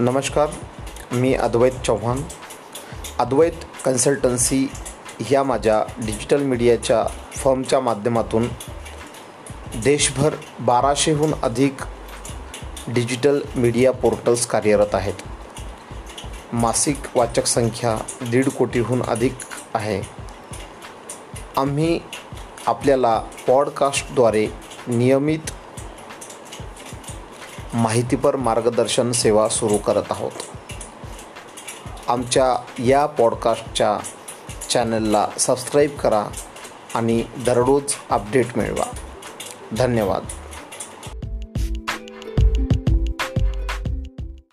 नमस्कार मी अद्वैत चव्हाण. अद्वैत कन्सल्टन्सी ह्या माझ्या डिजिटल मीडियाच्या फर्मच्या माध्यमातून देशभर बाराशेहून अधिक डिजिटल मीडिया पोर्टल्स कार्यरत आहेत. मासिक वाचक संख्या दीड कोटीहून अधिक आहे. आम्ही आपल्याला पॉडकास्टद्वारे नियमित माहितीपर मार्गदर्शन सेवा सुरू करत आहोत. आमच्या या पॉडकास्टच्या चॅनलला सबस्क्राईब करा आणि दररोज अपडेट मिळवा. धन्यवाद.